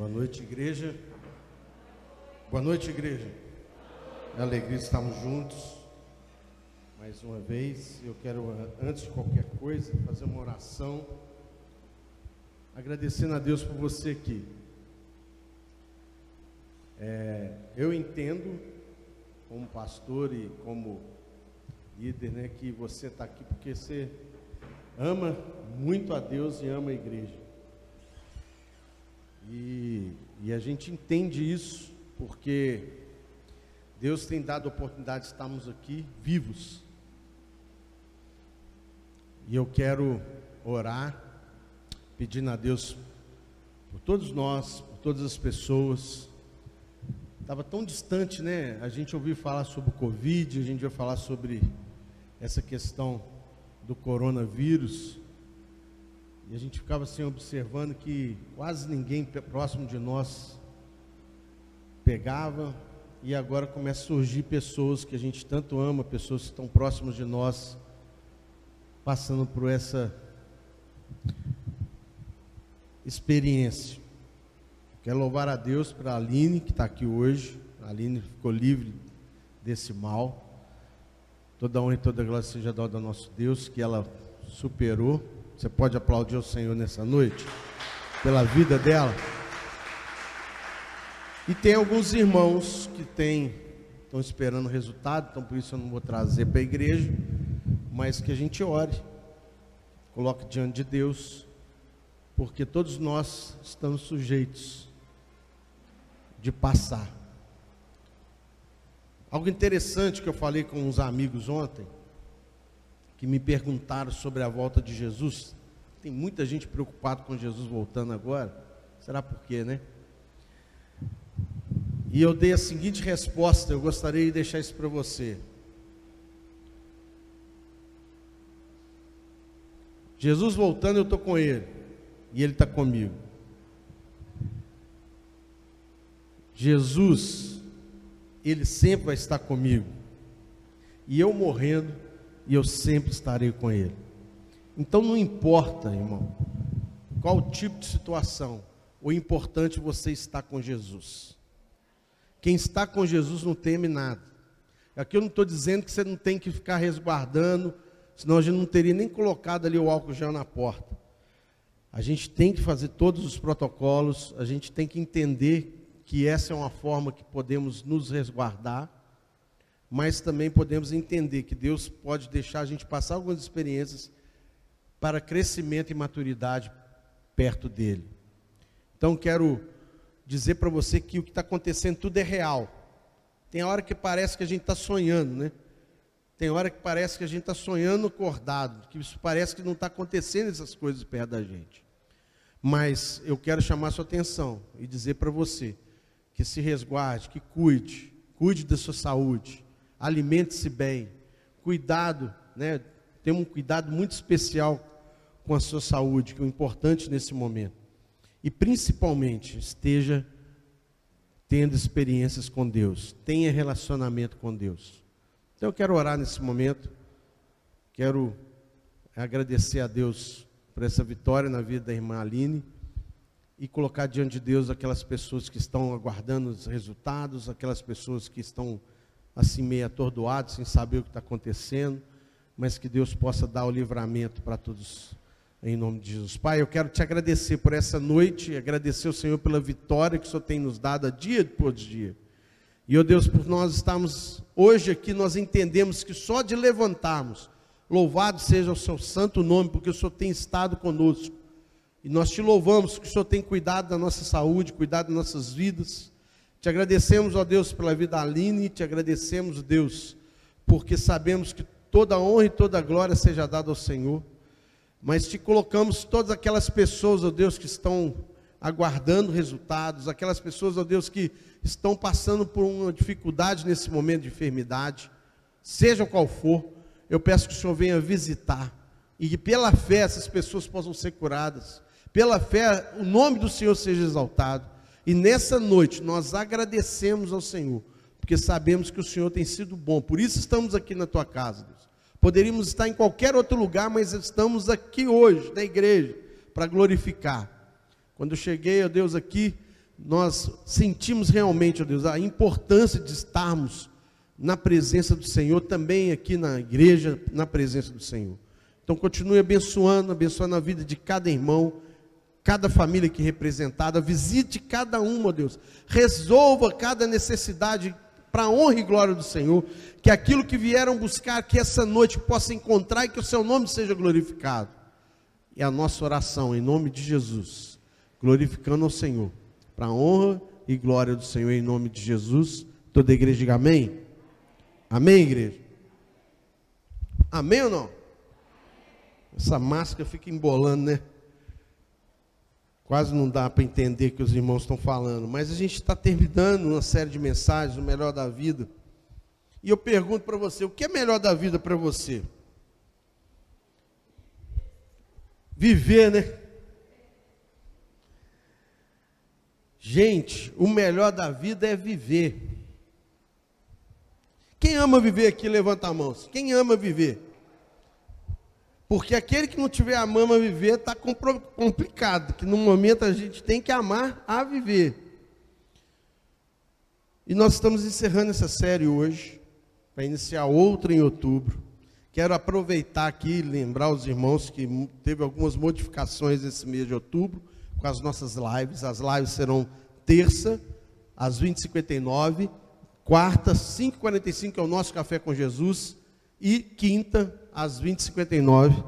Boa noite, igreja. Boa noite, igreja. É alegria estarmos juntos mais uma vez. Eu quero, antes de qualquer coisa, fazer uma oração, agradecendo a Deus por você aqui. É, eu entendo, como pastor e como líder, né, que você está aqui porque você ama muito a Deus e ama a igreja. E, e a gente entende isso porque Deus tem dado a oportunidade de estarmos aqui vivos. E eu quero orar, pedindo a Deus por todos nós, por todas as pessoas. Estava tão distante, né? A gente ouviu falar sobre o Covid, a gente vai falar sobre essa questão do coronavírus. E a gente ficava assim observando que quase ninguém próximo de nós pegava, e agora começa a surgir pessoas que a gente tanto ama, pessoas que estão próximas de nós, passando por essa experiência. Quero louvar a Deus para a Aline, que está aqui hoje. A Aline ficou livre desse mal. Toda honra e toda glória seja dada ao nosso Deus, que ela superou. Você pode aplaudir o Senhor nessa noite pela vida dela. E tem alguns irmãos que têm, estão esperando resultado, então por isso eu não vou trazer para a igreja, mas que a gente ore, coloque diante de Deus, porque todos nós estamos sujeitos de passar. Algo interessante que eu falei com uns amigos ontem, que me perguntaram sobre a volta de Jesus. Tem muita gente preocupada com Jesus voltando agora. Será por quê, né? E eu dei a seguinte resposta, eu gostaria de deixar isso para você. Jesus voltando, eu estou com Ele. E Ele está comigo. Jesus, Ele sempre vai estar comigo. E eu morrendo, e eu sempre estarei com Ele. Então não importa, irmão, qual tipo de situação, o importante é você estar com Jesus. Quem está com Jesus não teme nada. Aqui eu não estou dizendo que você não tem que ficar resguardando, senão a gente não teria nem colocado ali o álcool gel na porta. A gente tem que fazer todos os protocolos, a gente tem que entender que essa é uma forma que podemos nos resguardar mas também podemos entender que Deus pode deixar a gente passar algumas experiências para crescimento e maturidade perto dele. Então quero dizer para você que o que está acontecendo tudo é real. Tem hora que parece que a gente está sonhando, né? Tem hora que parece que a gente está sonhando acordado, que isso parece que não está acontecendo essas coisas perto da gente. Mas eu quero chamar sua atenção e dizer para você que se resguarde, que cuide, cuide da sua saúde, alimente-se bem, cuidado, né? Tenha um cuidado muito especial com a sua saúde, que é o importante nesse momento. E principalmente, esteja tendo experiências com Deus, tenha relacionamento com Deus. Então eu quero orar nesse momento, quero agradecer a Deus por essa vitória na vida da irmã Aline e colocar diante de Deus aquelas pessoas que estão aguardando os resultados, aquelas pessoas que estão assim meio atordoado, sem saber o que está acontecendo, mas que Deus possa dar o livramento para todos, em nome de Jesus. Pai, eu quero te agradecer por essa noite, agradecer ao Senhor pela vitória que o Senhor tem nos dado dia por dia. E, ó Deus, por nós estarmos hoje aqui, nós entendemos que só de levantarmos, louvado seja o seu santo nome, porque o Senhor tem estado conosco. E nós te louvamos que o Senhor tem cuidado da nossa saúde, cuidado das nossas vidas. Te agradecemos, ó Deus, pela vida da Aline, te agradecemos, Deus, porque sabemos que toda honra e toda glória seja dada ao Senhor. Mas te colocamos todas aquelas pessoas, ó Deus, que estão aguardando resultados, aquelas pessoas, ó Deus, que estão passando por uma dificuldade nesse momento de enfermidade, seja qual for, eu peço que o Senhor venha visitar e que pela fé essas pessoas possam ser curadas, pela fé o nome do Senhor seja exaltado. E nessa noite nós agradecemos ao Senhor, porque sabemos que o Senhor tem sido bom. Por isso estamos aqui na tua casa, Deus. Poderíamos estar em qualquer outro lugar, mas estamos aqui hoje, na igreja, para glorificar. Quando eu cheguei, ó Deus, aqui, nós sentimos realmente, ó Deus, a importância de estarmos na presença do Senhor, também aqui na igreja, na presença do Senhor. Então continue abençoando, abençoando a vida de cada irmão, cada família aqui representada, visite cada uma, Deus, resolva cada necessidade para a honra e glória do Senhor, que aquilo que vieram buscar, que essa noite possa encontrar e que o seu nome seja glorificado. É a nossa oração em nome de Jesus, glorificando ao Senhor, para a honra e glória do Senhor em nome de Jesus. Toda a igreja diga amém. Amém, igreja? Amém ou não? Essa máscara fica embolando, né? Quase não dá para entender o que os irmãos estão falando, mas a gente está terminando uma série de mensagens, o melhor da vida. E eu pergunto para você, o que é melhor da vida para você? Viver, né? Gente, o melhor da vida é viver. Quem ama viver aqui, levanta a mão. Quem ama viver? Porque aquele que não tiver amando a viver está complicado, que no momento a gente tem que amar a viver. E nós estamos encerrando essa série hoje, para iniciar outra em outubro. Quero aproveitar aqui e lembrar os irmãos que teve algumas modificações esse mês de outubro com as nossas lives. As lives serão terça, às 20h59, quarta, 5h45 é o nosso Café com Jesus, e quinta, às 20h59,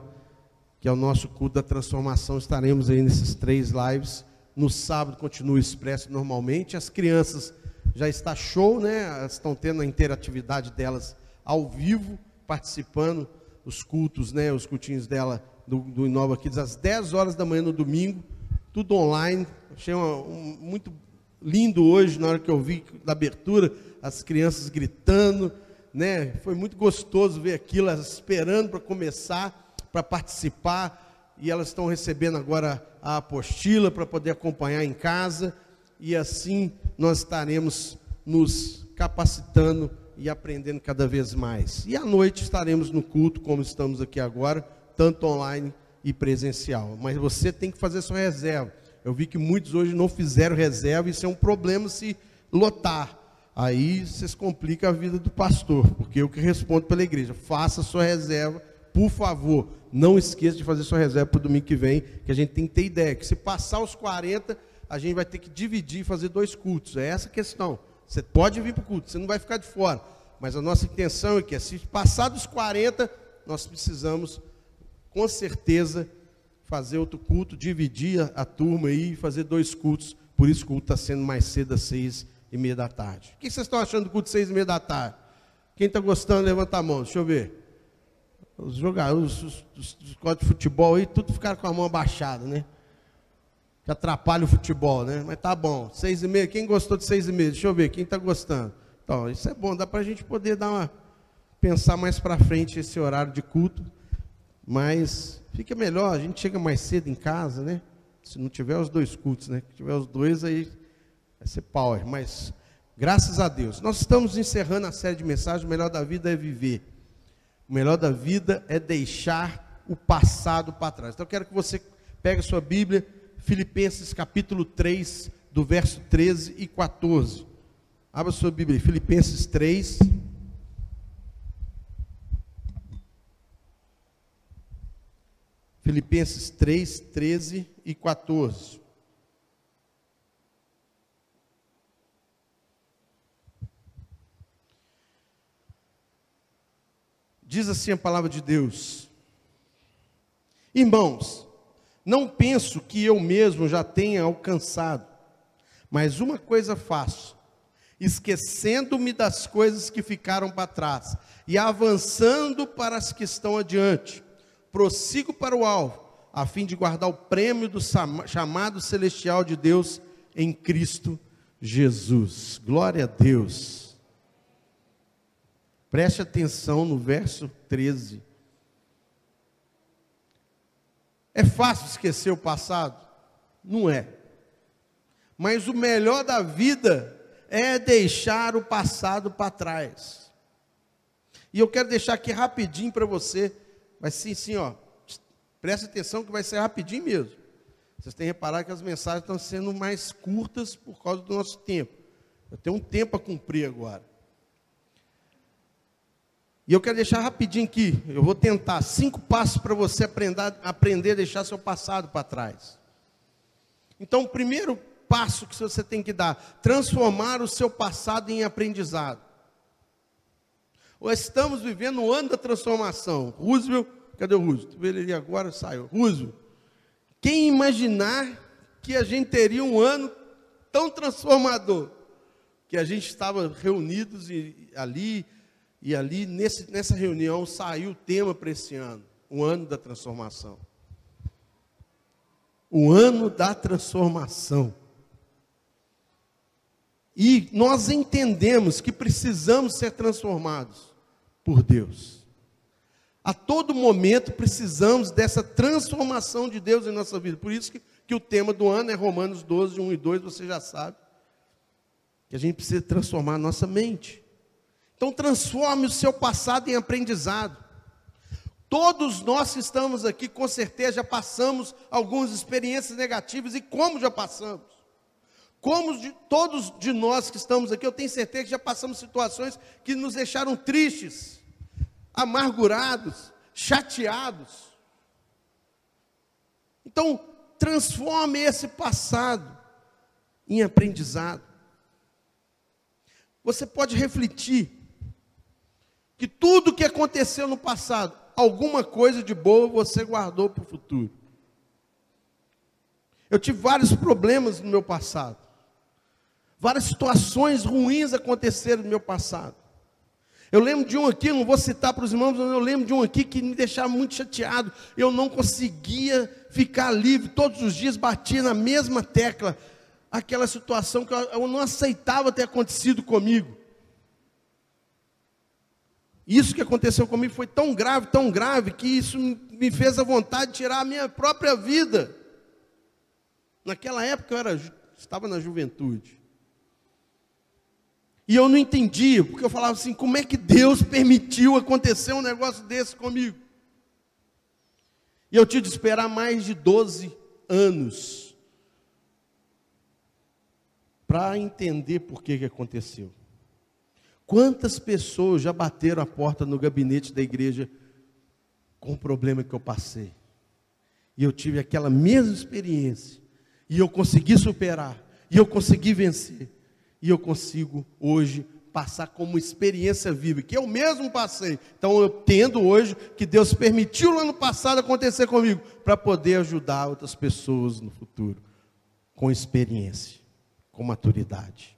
que é o nosso culto da transformação. Estaremos aí nesses três lives. No sábado continua o expresso normalmente. As crianças já está show, né? Estão tendo a interatividade delas ao vivo, participando os cultos, né? Os cultinhos dela do, do Inova Kids às 10 horas da manhã no domingo, tudo online. Achei uma, um, muito lindo hoje, na hora que eu vi da abertura, as crianças gritando, né? Foi muito gostoso ver aquilo, elas esperando para começar, para participar, e elas estão recebendo agora a apostila para poder acompanhar em casa, e assim nós estaremos nos capacitando e aprendendo cada vez mais. E à noite estaremos no culto, como estamos aqui agora, tanto online e presencial. Mas você tem que fazer sua reserva. Eu vi que muitos hoje não fizeram reserva, isso é um problema se lotar aí vocês complicam a vida do pastor, porque eu que respondo pela igreja. Faça sua reserva, por favor. Não esqueça de fazer sua reserva para o domingo que vem, que a gente tem que ter ideia, que se passar os 40, a gente vai ter que dividir e fazer dois cultos. É essa a questão. Você pode vir para o culto, você não vai ficar de fora. Mas a nossa intenção é que, se passar dos 40, nós precisamos, com certeza, fazer outro culto, dividir a, a turma aí e fazer dois cultos. Por isso o culto está sendo mais cedo às seis e meia da tarde. O que vocês estão achando do culto de seis e meia da tarde? Quem está gostando, levanta a mão, deixa eu ver. Os jogadores, os, os, os de futebol aí, tudo ficaram com a mão abaixada, né? Que atrapalha o futebol, né? Mas tá bom. Seis e meia, quem gostou de seis e meia? Deixa eu ver, quem está gostando? Então, isso é bom, dá para a gente poder dar uma, pensar mais para frente esse horário de culto. Mas fica melhor, a gente chega mais cedo em casa, né? Se não tiver os dois cultos, né? Se tiver os dois, aí Vai ser power, mas graças a Deus. Nós estamos encerrando a série de mensagens. O melhor da vida é viver. O melhor da vida é deixar o passado para trás. Então eu quero que você pegue a sua Bíblia, Filipenses capítulo 3, do verso 13 e 14. Abra sua Bíblia, Filipenses 3. Filipenses 3, 13 e 14. Diz assim a palavra de Deus: Irmãos, não penso que eu mesmo já tenha alcançado, mas uma coisa faço, esquecendo-me das coisas que ficaram para trás e avançando para as que estão adiante, prossigo para o alvo, a fim de guardar o prêmio do chamado celestial de Deus em Cristo Jesus. Glória a Deus. Preste atenção no verso 13. É fácil esquecer o passado? Não é. Mas o melhor da vida é deixar o passado para trás. E eu quero deixar aqui rapidinho para você. Vai ser assim, ó. Preste atenção que vai ser rapidinho mesmo. Vocês têm reparado que as mensagens estão sendo mais curtas por causa do nosso tempo. Eu tenho um tempo a cumprir agora. E eu quero deixar rapidinho aqui, eu vou tentar cinco passos para você aprender, aprender a deixar seu passado para trás. Então, o primeiro passo que você tem que dar, transformar o seu passado em aprendizado. Ou estamos vivendo o ano da transformação. Roosevelt, cadê o Roosevelt? Ele agora saiu. Roosevelt, quem imaginar que a gente teria um ano tão transformador? Que a gente estava reunidos ali, e ali, nesse, nessa reunião, saiu o tema para esse ano: o ano da transformação. O ano da transformação. E nós entendemos que precisamos ser transformados por Deus. A todo momento precisamos dessa transformação de Deus em nossa vida. Por isso que, que o tema do ano é Romanos 12, 1 e 2, você já sabe. Que a gente precisa transformar a nossa mente. Então transforme o seu passado em aprendizado. Todos nós que estamos aqui, com certeza, já passamos algumas experiências negativas. E como já passamos? Como de, todos de nós que estamos aqui, eu tenho certeza que já passamos situações que nos deixaram tristes amargurados, chateados. Então, transforme esse passado em aprendizado. Você pode refletir que tudo que aconteceu no passado, alguma coisa de boa você guardou para o futuro. Eu tive vários problemas no meu passado. Várias situações ruins aconteceram no meu passado. Eu lembro de um aqui, não vou citar para os irmãos, mas eu lembro de um aqui que me deixava muito chateado. Eu não conseguia ficar livre. Todos os dias batia na mesma tecla. Aquela situação que eu não aceitava ter acontecido comigo. Isso que aconteceu comigo foi tão grave, tão grave, que isso me fez a vontade de tirar a minha própria vida. Naquela época eu era, estava na juventude. E eu não entendia, porque eu falava assim: como é que Deus permitiu acontecer um negócio desse comigo? E eu tive de esperar mais de 12 anos para entender por que, que aconteceu. Quantas pessoas já bateram a porta no gabinete da igreja com o problema que eu passei? E eu tive aquela mesma experiência. E eu consegui superar. E eu consegui vencer e eu consigo hoje passar como experiência viva, que eu mesmo passei. Então eu tendo hoje que Deus permitiu no passado acontecer comigo, para poder ajudar outras pessoas no futuro, com experiência, com maturidade.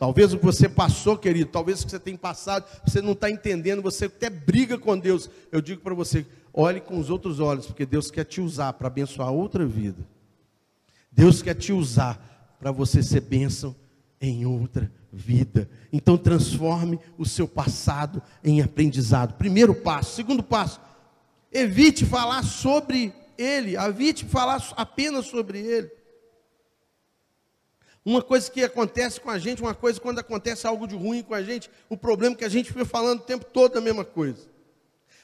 Talvez o que você passou, querido, talvez o que você tem passado, você não está entendendo, você até briga com Deus. Eu digo para você, olhe com os outros olhos, porque Deus quer te usar para abençoar outra vida. Deus quer te usar para você ser bênção em outra vida. Então transforme o seu passado em aprendizado. Primeiro passo. Segundo passo, evite falar sobre ele, evite falar apenas sobre ele. Uma coisa que acontece com a gente, uma coisa quando acontece algo de ruim com a gente, o problema é que a gente fica falando o tempo todo a mesma coisa.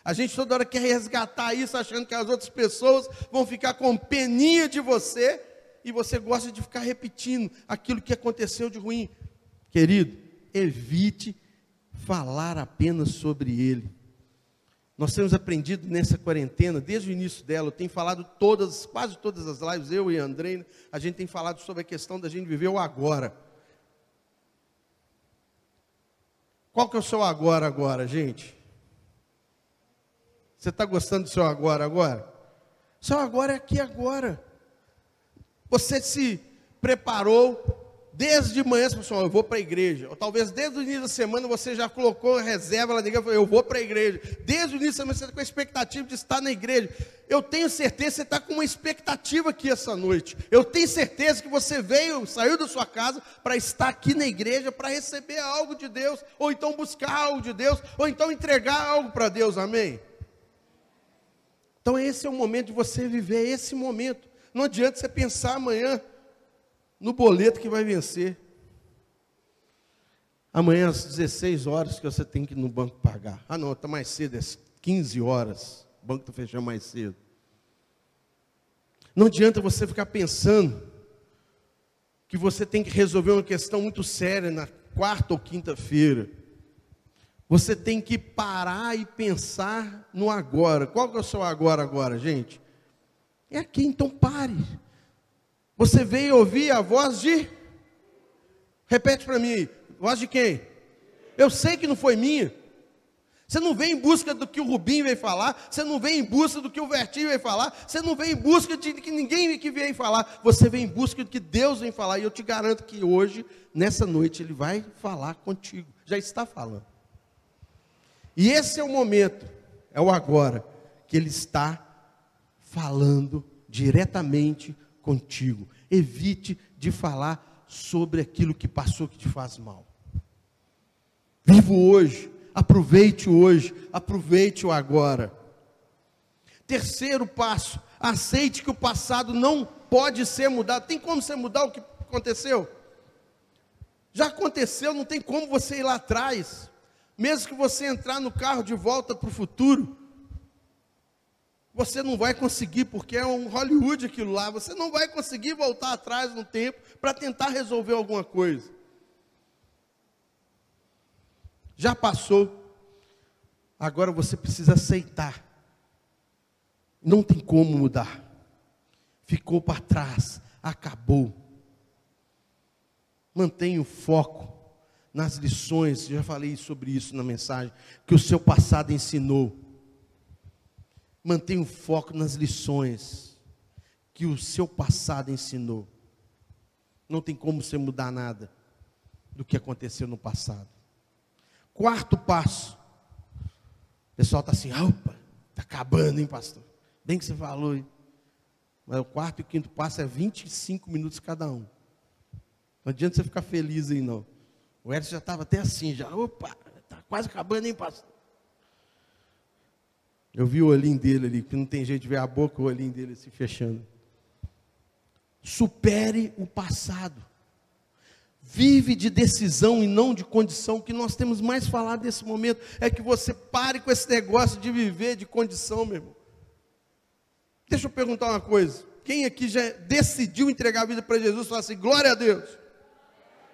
A gente toda hora quer resgatar isso, achando que as outras pessoas vão ficar com peninha de você, e você gosta de ficar repetindo aquilo que aconteceu de ruim. Querido, evite falar apenas sobre ele. Nós temos aprendido nessa quarentena, desde o início dela, eu tenho falado todas, quase todas as lives, eu e a Andrei, a gente tem falado sobre a questão da gente viver o agora. Qual que é o seu agora agora, gente? Você está gostando do seu agora agora? Seu agora é aqui agora. Você se preparou desde de manhã, pessoal, eu vou para a igreja. Ou talvez desde o início da semana você já colocou reserva lá na igreja, eu vou para a igreja. Desde o início da semana você está com a expectativa de estar na igreja. Eu tenho certeza que você está com uma expectativa aqui essa noite. Eu tenho certeza que você veio, saiu da sua casa para estar aqui na igreja, para receber algo de Deus, ou então buscar algo de Deus, ou então entregar algo para Deus, amém? Então esse é o momento de você viver esse momento. Não adianta você pensar amanhã no boleto que vai vencer. Amanhã às 16 horas que você tem que ir no banco pagar. Ah, não, está mais cedo, é 15 horas. O banco está fechando mais cedo. Não adianta você ficar pensando que você tem que resolver uma questão muito séria na quarta ou quinta-feira. Você tem que parar e pensar no agora. Qual que é o seu agora agora, gente? É aqui, então pare. Você veio ouvir a voz de Repete para mim, voz de quem? Eu sei que não foi minha. Você não vem em busca do que o Rubinho veio falar, você não vem em busca do que o Vertinho veio falar, você não vem em busca de que ninguém que veio falar, você vem em busca do que Deus vem falar, e eu te garanto que hoje, nessa noite, Ele vai falar contigo, já está falando. E esse é o momento, é o agora, que Ele está falando diretamente contigo. Evite de falar sobre aquilo que passou que te faz mal. Vivo hoje Aproveite hoje, aproveite o agora. Terceiro passo, aceite que o passado não pode ser mudado. Tem como você mudar o que aconteceu? Já aconteceu, não tem como você ir lá atrás. Mesmo que você entrar no carro de volta para o futuro, você não vai conseguir, porque é um Hollywood aquilo lá. Você não vai conseguir voltar atrás no tempo para tentar resolver alguma coisa. já passou. Agora você precisa aceitar. Não tem como mudar. Ficou para trás, acabou. Mantenha o foco nas lições, já falei sobre isso na mensagem, que o seu passado ensinou. Mantenha o foco nas lições que o seu passado ensinou. Não tem como você mudar nada do que aconteceu no passado. Quarto passo. O pessoal está assim, opa, está acabando, hein, pastor? Bem que você falou, hein? Mas o quarto e o quinto passo é 25 minutos cada um. Não adianta você ficar feliz aí, não. O Edson já estava até assim, já, opa, está quase acabando, hein, pastor? Eu vi o olhinho dele ali, que não tem jeito de ver a boca, o olhinho dele se fechando. Supere o passado. Vive de decisão e não de condição. O que nós temos mais falado nesse momento é que você pare com esse negócio de viver de condição, meu irmão. Deixa eu perguntar uma coisa. Quem aqui já decidiu entregar a vida para Jesus, fala assim, glória a Deus.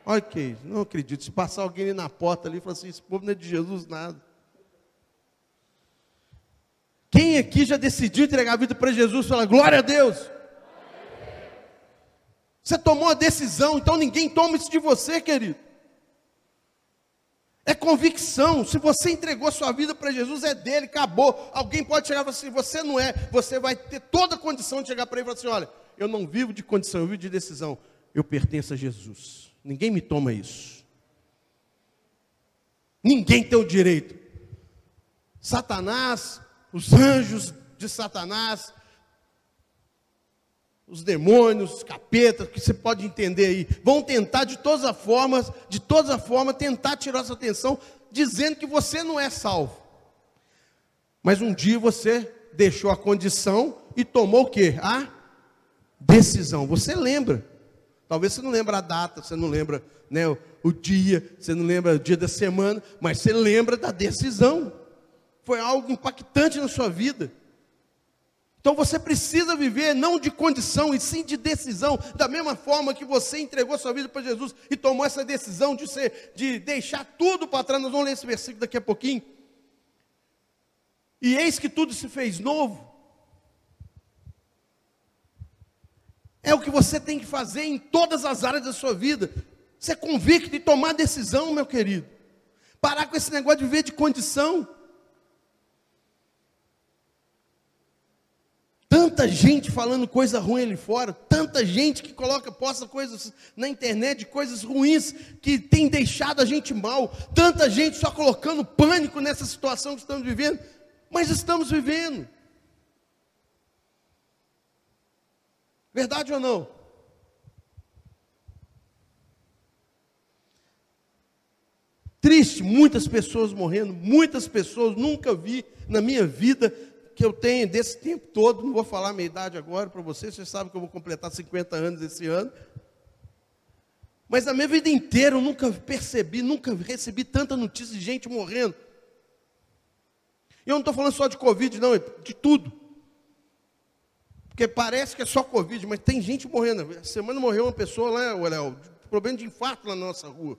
Ok, não acredito. Se passar alguém ali na porta ali e falar assim, esse povo não é de Jesus nada. Quem aqui já decidiu entregar a vida para Jesus, fala glória a Deus. Você tomou a decisão, então ninguém toma isso de você, querido. É convicção. Se você entregou sua vida para Jesus, é dele, acabou. Alguém pode chegar e falar assim: você não é. Você vai ter toda a condição de chegar para ele e falar assim: olha, eu não vivo de condição, eu vivo de decisão. Eu pertenço a Jesus. Ninguém me toma isso. Ninguém tem o direito. Satanás, os anjos de Satanás, os demônios, os capetas, que você pode entender aí, vão tentar de todas as formas, de todas as formas, tentar tirar sua atenção, dizendo que você não é salvo. Mas um dia você deixou a condição e tomou o quê? A decisão. Você lembra. Talvez você não lembra a data, você não lembra né, o dia, você não lembra o dia da semana, mas você lembra da decisão. Foi algo impactante na sua vida. Então você precisa viver não de condição, e sim de decisão, da mesma forma que você entregou sua vida para Jesus e tomou essa decisão de ser, de deixar tudo para trás. Nós vamos ler esse versículo daqui a pouquinho. E eis que tudo se fez novo. É o que você tem que fazer em todas as áreas da sua vida. Ser convicto e tomar decisão, meu querido. Parar com esse negócio de viver de condição. Tanta gente falando coisa ruim ali fora, tanta gente que coloca, posta coisas na internet, coisas ruins que tem deixado a gente mal, tanta gente só colocando pânico nessa situação que estamos vivendo, mas estamos vivendo. Verdade ou não? Triste, muitas pessoas morrendo, muitas pessoas nunca vi na minha vida que eu tenho desse tempo todo, não vou falar a minha idade agora para vocês, vocês sabem que eu vou completar 50 anos esse ano. Mas na minha vida inteira eu nunca percebi, nunca recebi tanta notícia de gente morrendo. E eu não estou falando só de Covid, não, de tudo. Porque parece que é só Covid, mas tem gente morrendo. Essa semana morreu uma pessoa lá, Léo, problema de infarto lá na nossa rua.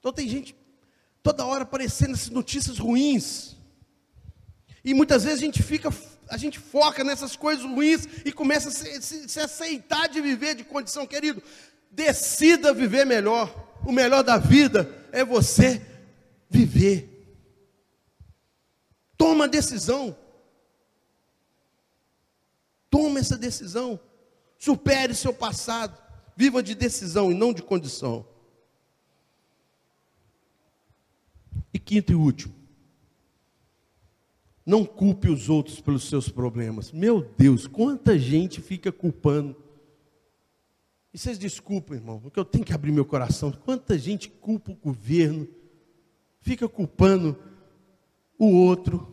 Então tem gente toda hora aparecendo essas notícias ruins. E muitas vezes a gente fica, a gente foca nessas coisas ruins e começa a se, se, se aceitar de viver de condição, querido. Decida viver melhor. O melhor da vida é você viver. Toma a decisão. Toma essa decisão. Supere seu passado. Viva de decisão e não de condição. E quinto e último. Não culpe os outros pelos seus problemas. Meu Deus, quanta gente fica culpando. E vocês desculpem, irmão, porque eu tenho que abrir meu coração. Quanta gente culpa o governo, fica culpando o outro,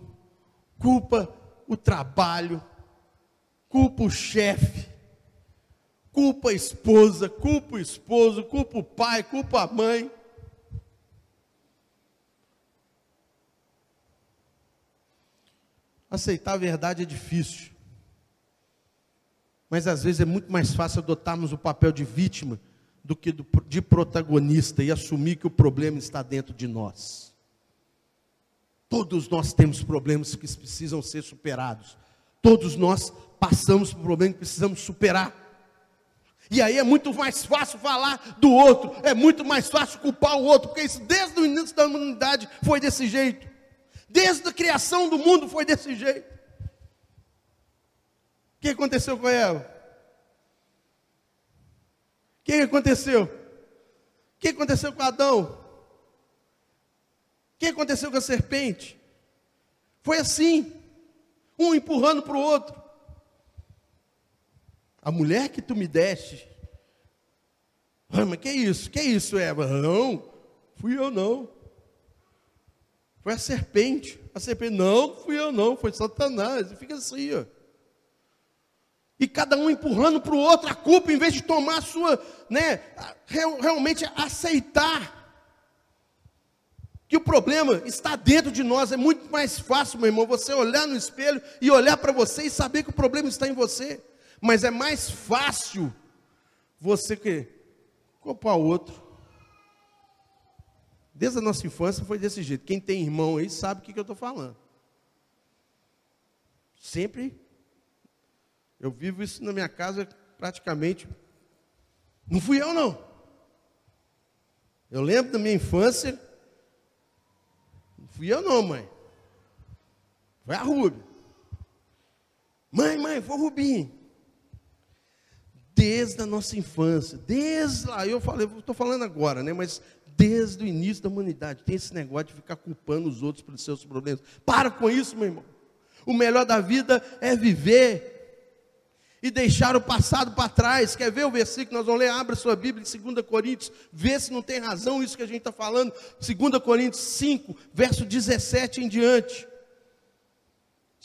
culpa o trabalho, culpa o chefe, culpa a esposa, culpa o esposo, culpa o pai, culpa a mãe. Aceitar a verdade é difícil. Mas às vezes é muito mais fácil adotarmos o papel de vítima do que de protagonista e assumir que o problema está dentro de nós. Todos nós temos problemas que precisam ser superados. Todos nós passamos por problemas que precisamos superar. E aí é muito mais fácil falar do outro, é muito mais fácil culpar o outro, porque isso desde o início da humanidade foi desse jeito. Desde a criação do mundo foi desse jeito. O que aconteceu com ela? O que aconteceu? O que aconteceu com Adão? O que aconteceu com a serpente? Foi assim, um empurrando para o outro. A mulher que tu me deste. Ah, mas que isso? Que isso, Eva? Não, fui eu não. Foi a serpente. A serpente, não, fui eu não, foi Satanás. E fica assim, ó. E cada um empurrando para o outro a culpa, em vez de tomar a sua, né, realmente aceitar que o problema está dentro de nós. É muito mais fácil, meu irmão, você olhar no espelho e olhar para você e saber que o problema está em você. Mas é mais fácil você que culpar o outro Desde a nossa infância foi desse jeito. Quem tem irmão aí sabe o que, que eu estou falando. Sempre. Eu vivo isso na minha casa praticamente. Não fui eu, não. Eu lembro da minha infância. Não fui eu, não, mãe. Foi a Rubia. Mãe, mãe, foi o Rubinho. Desde a nossa infância, desde lá, eu falei, estou falando agora, né? Mas desde o início da humanidade. Tem esse negócio de ficar culpando os outros pelos seus problemas. Para com isso, meu irmão. O melhor da vida é viver e deixar o passado para trás. Quer ver o versículo? Nós vamos ler, abra sua Bíblia em 2 Coríntios, vê se não tem razão isso que a gente está falando. 2 Coríntios 5, verso 17 em diante.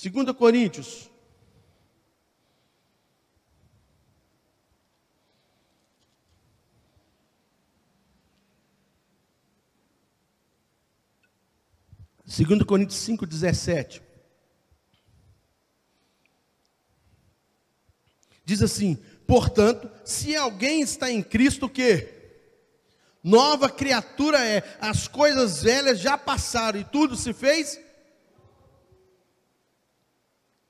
2 Coríntios 2 Coríntios 5, 17. Diz assim: portanto, se alguém está em Cristo, que? Nova criatura é, as coisas velhas já passaram e tudo se fez.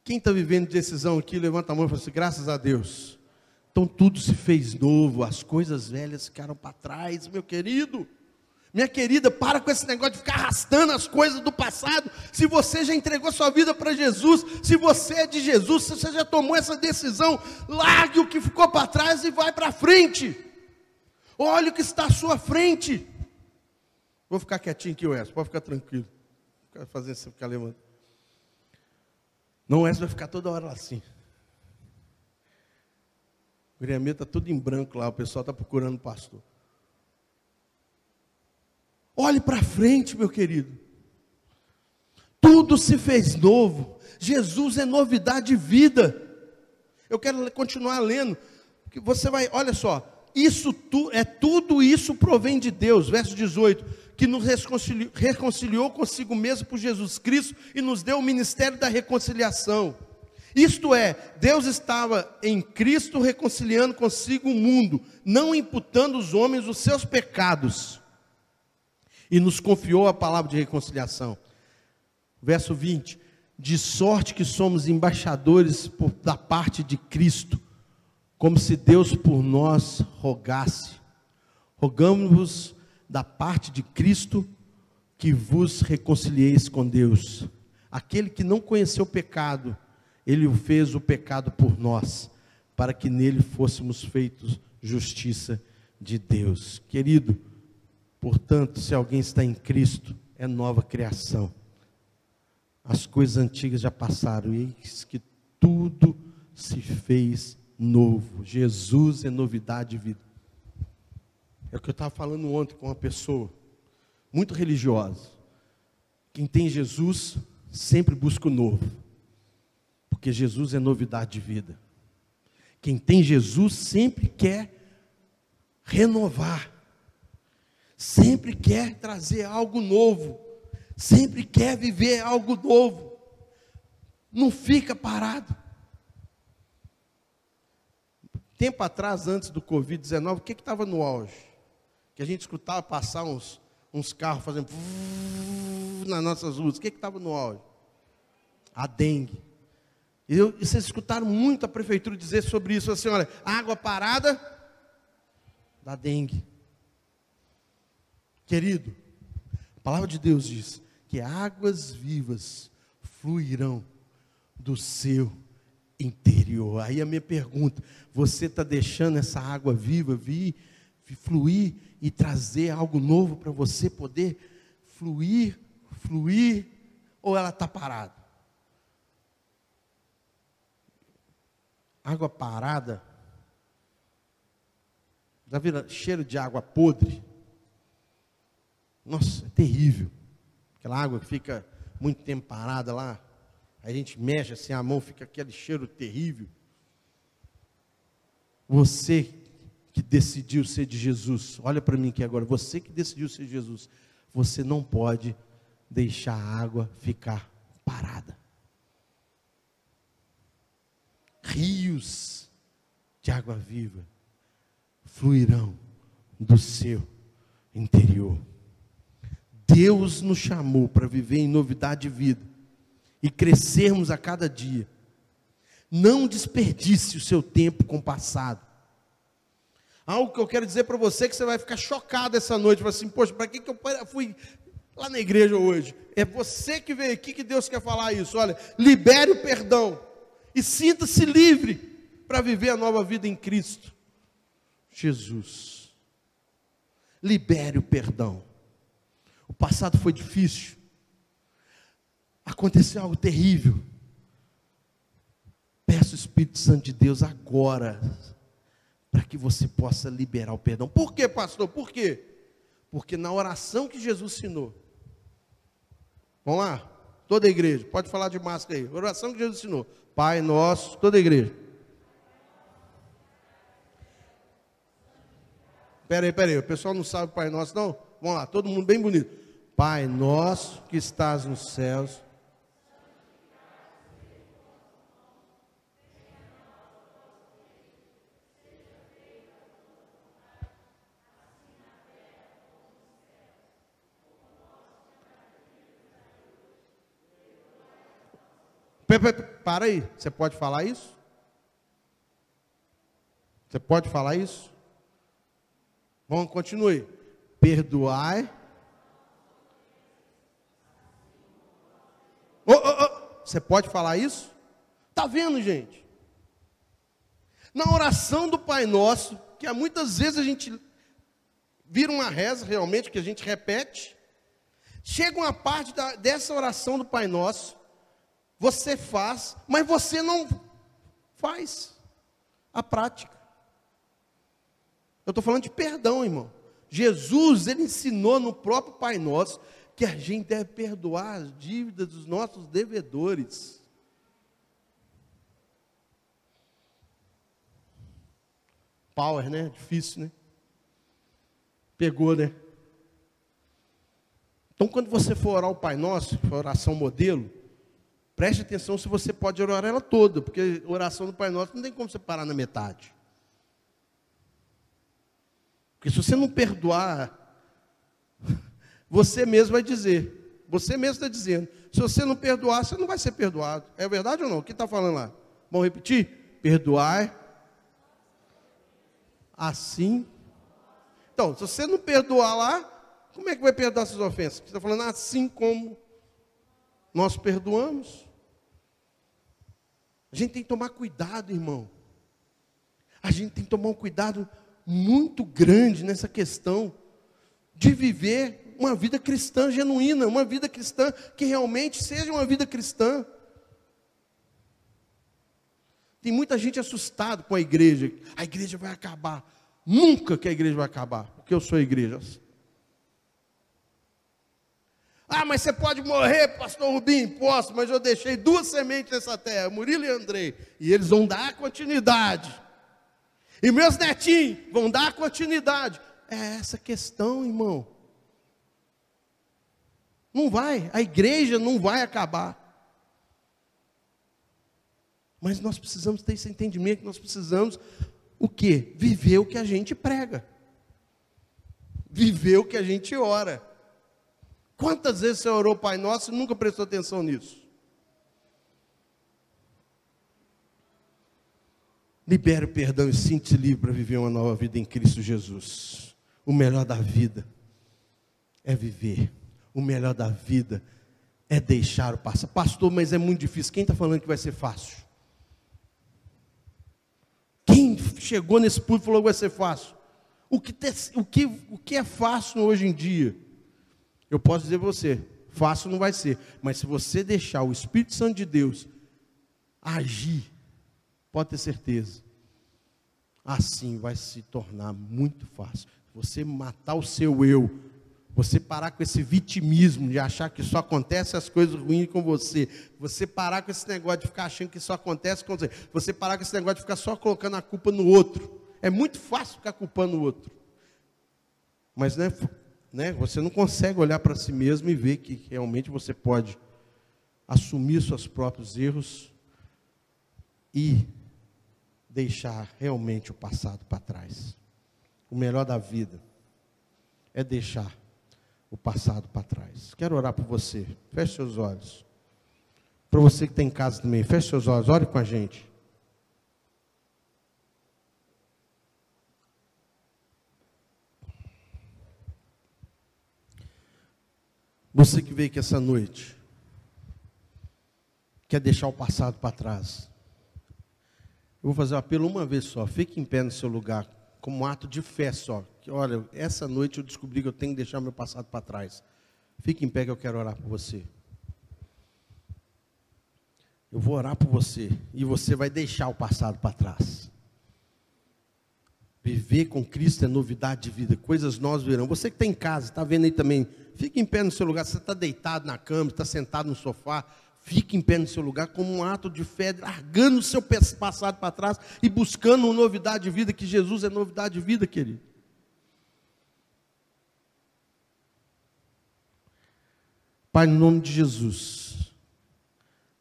Quem está vivendo decisão aqui, levanta a mão e fala assim: graças a Deus. Então tudo se fez novo, as coisas velhas ficaram para trás, meu querido. Minha querida, para com esse negócio de ficar arrastando as coisas do passado. Se você já entregou sua vida para Jesus, se você é de Jesus, se você já tomou essa decisão, largue o que ficou para trás e vai para frente. Olhe o que está à sua frente. Vou ficar quietinho aqui, Wes, pode ficar tranquilo. Ficar fazendo você ficar levando. Não, Wes vai ficar toda hora assim. O Guilherme está tudo em branco lá, o pessoal está procurando o pastor. Olhe para frente, meu querido. Tudo se fez novo. Jesus é novidade de vida. Eu quero continuar lendo. Que você vai, olha só, isso tu, é tudo isso provém de Deus, verso 18, que nos reconciliou, reconciliou consigo mesmo por Jesus Cristo e nos deu o ministério da reconciliação. Isto é, Deus estava em Cristo reconciliando consigo o mundo, não imputando os homens os seus pecados, e nos confiou a palavra de reconciliação. Verso 20: De sorte que somos embaixadores por, da parte de Cristo, como se Deus por nós rogasse. Rogamos-vos da parte de Cristo que vos reconcilieis com Deus. Aquele que não conheceu o pecado, ele o fez o pecado por nós, para que nele fôssemos feitos justiça de Deus. Querido, portanto, se alguém está em Cristo, é nova criação. As coisas antigas já passaram, e eis que tudo se fez novo. Jesus é novidade de vida. É o que eu estava falando ontem com uma pessoa, muito religiosa. Quem tem Jesus sempre busca o novo porque Jesus é novidade de vida. Quem tem Jesus sempre quer renovar, sempre quer trazer algo novo, sempre quer viver algo novo, não fica parado. Tempo atrás, antes do Covid-19, o que estava no auge? Que a gente escutava passar uns, uns carros fazendo nas nossas ruas, o que estava no auge? A dengue. E, eu, e vocês escutaram muito a prefeitura dizer sobre isso, assim, olha, água parada da dengue. Querido, a palavra de Deus diz que águas vivas fluirão do seu interior. Aí a minha pergunta: você está deixando essa água viva vir, fluir e trazer algo novo para você poder fluir, fluir, ou ela está parada? água parada. Já viram cheiro de água podre? Nossa, é terrível. Aquela água que fica muito tempo parada lá. A gente mexe assim a mão, fica aquele cheiro terrível. Você que decidiu ser de Jesus, olha para mim aqui agora, você que decidiu ser de Jesus, você não pode deixar a água ficar parada. rios de água viva fluirão do seu interior. Deus nos chamou para viver em novidade de vida e crescermos a cada dia. Não desperdice o seu tempo com o passado. Algo que eu quero dizer para você que você vai ficar chocado essa noite, assim, poxa, para que, que eu fui lá na igreja hoje? É você que veio aqui que Deus quer falar isso. Olha, libere o perdão e sinta-se livre para viver a nova vida em Cristo. Jesus, libere o perdão. O passado foi difícil, aconteceu algo terrível. Peço o Espírito Santo de Deus agora, para que você possa liberar o perdão. Por quê, pastor? Por quê? Porque na oração que Jesus ensinou, vamos lá, toda a igreja, pode falar de máscara aí, oração que Jesus ensinou. Pai nosso, toda a igreja. Pera aí, pera aí, o pessoal não sabe Pai Nosso, não? Vamos lá, todo mundo bem bonito. Pai nosso que estás nos céus. Para aí, você pode falar isso? Você pode falar isso? Vamos, continue. Perdoai. Oh, oh, oh. Você pode falar isso? Está vendo, gente? Na oração do Pai Nosso, que muitas vezes a gente vira uma reza realmente, que a gente repete, chega uma parte da, dessa oração do Pai Nosso, você faz, mas você não faz a prática. Eu estou falando de perdão, irmão. Jesus, ele ensinou no próprio Pai Nosso que a gente deve perdoar as dívidas dos nossos devedores. Power, né? Difícil, né? Pegou, né? Então, quando você for orar o Pai Nosso, for oração modelo, Preste atenção se você pode orar ela toda, porque oração do Pai Nosso não tem como você parar na metade. Porque se você não perdoar, você mesmo vai dizer, você mesmo está dizendo, se você não perdoar, você não vai ser perdoado. É verdade ou não? O que está falando lá? Vamos repetir? Perdoar assim. Então, se você não perdoar lá, como é que vai perdoar essas ofensas? Você está falando assim como nós perdoamos. A gente tem que tomar cuidado, irmão. A gente tem que tomar um cuidado muito grande nessa questão de viver uma vida cristã genuína, uma vida cristã que realmente seja uma vida cristã. Tem muita gente assustada com a igreja. A igreja vai acabar. Nunca que a igreja vai acabar, porque eu sou igreja. Ah, mas você pode morrer, pastor Rubim? Posso, mas eu deixei duas sementes nessa terra, Murilo e Andrei, e eles vão dar continuidade. E meus netinhos vão dar continuidade. É essa questão, irmão. Não vai, a igreja não vai acabar. Mas nós precisamos ter esse entendimento, nós precisamos o que? Viver o que a gente prega. Viver o que a gente ora. Quantas vezes você orou Pai Nosso e nunca prestou atenção nisso? Libere o perdão e sinta-se livre para viver uma nova vida em Cristo Jesus. O melhor da vida é viver. O melhor da vida é deixar o passado. Pastor, mas é muito difícil. Quem está falando que vai ser fácil? Quem chegou nesse e falou que vai ser fácil? O que, te, o, que, o que é fácil hoje em dia? Eu posso dizer para você, fácil não vai ser, mas se você deixar o Espírito Santo de Deus agir, pode ter certeza, assim vai se tornar muito fácil. Você matar o seu eu, você parar com esse vitimismo de achar que só acontece as coisas ruins com você. Você parar com esse negócio de ficar achando que só acontece com você. Você parar com esse negócio de ficar só colocando a culpa no outro. É muito fácil ficar culpando o outro. Mas não é né, você não consegue olhar para si mesmo e ver que realmente você pode assumir seus próprios erros e deixar realmente o passado para trás. O melhor da vida é deixar o passado para trás. Quero orar por você. Feche seus olhos. Para você que está em casa também, feche seus olhos, ore com a gente. Você que veio aqui essa noite, quer deixar o passado para trás. Eu vou fazer um apelo uma vez só. Fique em pé no seu lugar, como um ato de fé só. Que, olha, essa noite eu descobri que eu tenho que deixar meu passado para trás. Fique em pé que eu quero orar por você. Eu vou orar por você e você vai deixar o passado para trás. Viver com Cristo é novidade de vida, coisas nós virão. Você que está em casa, está vendo aí também, fique em pé no seu lugar. Você está deitado na cama, está sentado no sofá, fique em pé no seu lugar como um ato de fé, largando o seu passado para trás e buscando uma novidade de vida, que Jesus é novidade de vida, querido. Pai, no nome de Jesus,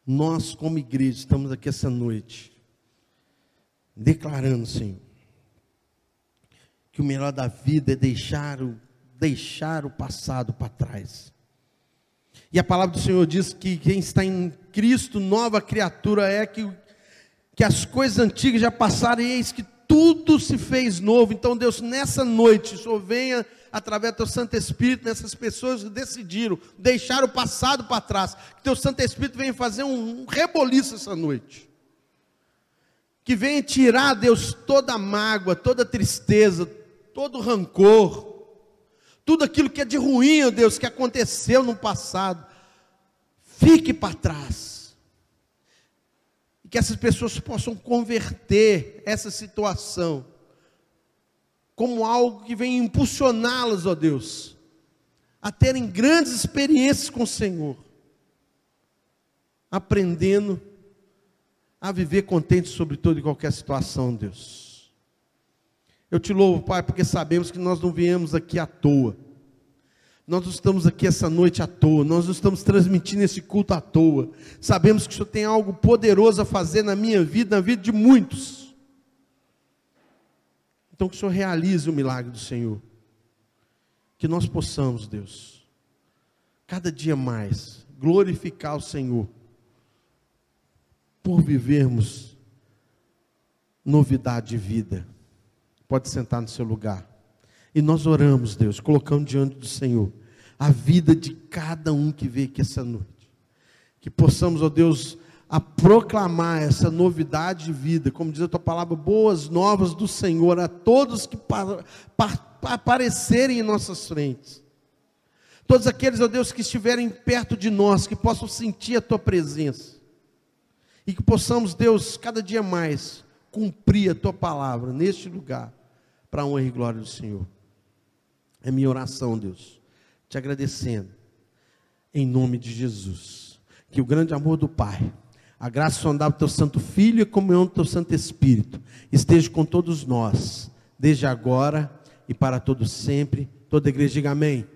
nós como igreja estamos aqui essa noite, declarando, Senhor, que o melhor da vida é deixar o, deixar o passado para trás. E a palavra do Senhor diz que quem está em Cristo, nova criatura é que, que as coisas antigas já passaram e eis que tudo se fez novo. Então, Deus, nessa noite, o Senhor venha através do teu Santo Espírito, nessas pessoas que decidiram deixar o passado para trás. Que teu Santo Espírito venha fazer um, reboliço essa noite. Que venha tirar, Deus, toda a mágoa, toda a tristeza, todo rancor, tudo aquilo que é de ruim, ó Deus, que aconteceu no passado, fique para trás. E que essas pessoas possam converter essa situação como algo que vem impulsioná-las, ó Deus, a terem grandes experiências com o Senhor, aprendendo a viver contente sobre toda e qualquer situação, Deus. Eu te louvo, Pai, porque sabemos que nós não viemos aqui à toa. Nós não estamos aqui essa noite à toa, nós não estamos transmitindo esse culto à toa. Sabemos que o Senhor tem algo poderoso a fazer na minha vida, na vida de muitos. Então que o Senhor realize o milagre do Senhor. Que nós possamos, Deus, cada dia mais glorificar o Senhor por vivermos novidade de vida. Pode sentar no seu lugar. E nós oramos, Deus, colocando diante do Senhor a vida de cada um que veio aqui essa noite. Que possamos, ó Deus, a proclamar essa novidade de vida, como diz a tua palavra, boas novas do Senhor a todos que aparecerem em nossas frentes. Todos aqueles, ó Deus, que estiverem perto de nós, que possam sentir a tua presença. E que possamos, Deus, cada dia mais cumprir a tua palavra neste lugar, para a honra e glória do Senhor. É minha oração, Deus, te agradecendo, em nome de Jesus, que o grande amor do Pai, a graça sondável do teu Santo Filho e a comunhão do teu Santo Espírito esteja com todos nós, desde agora e para todos sempre. Toda a igreja diga amém.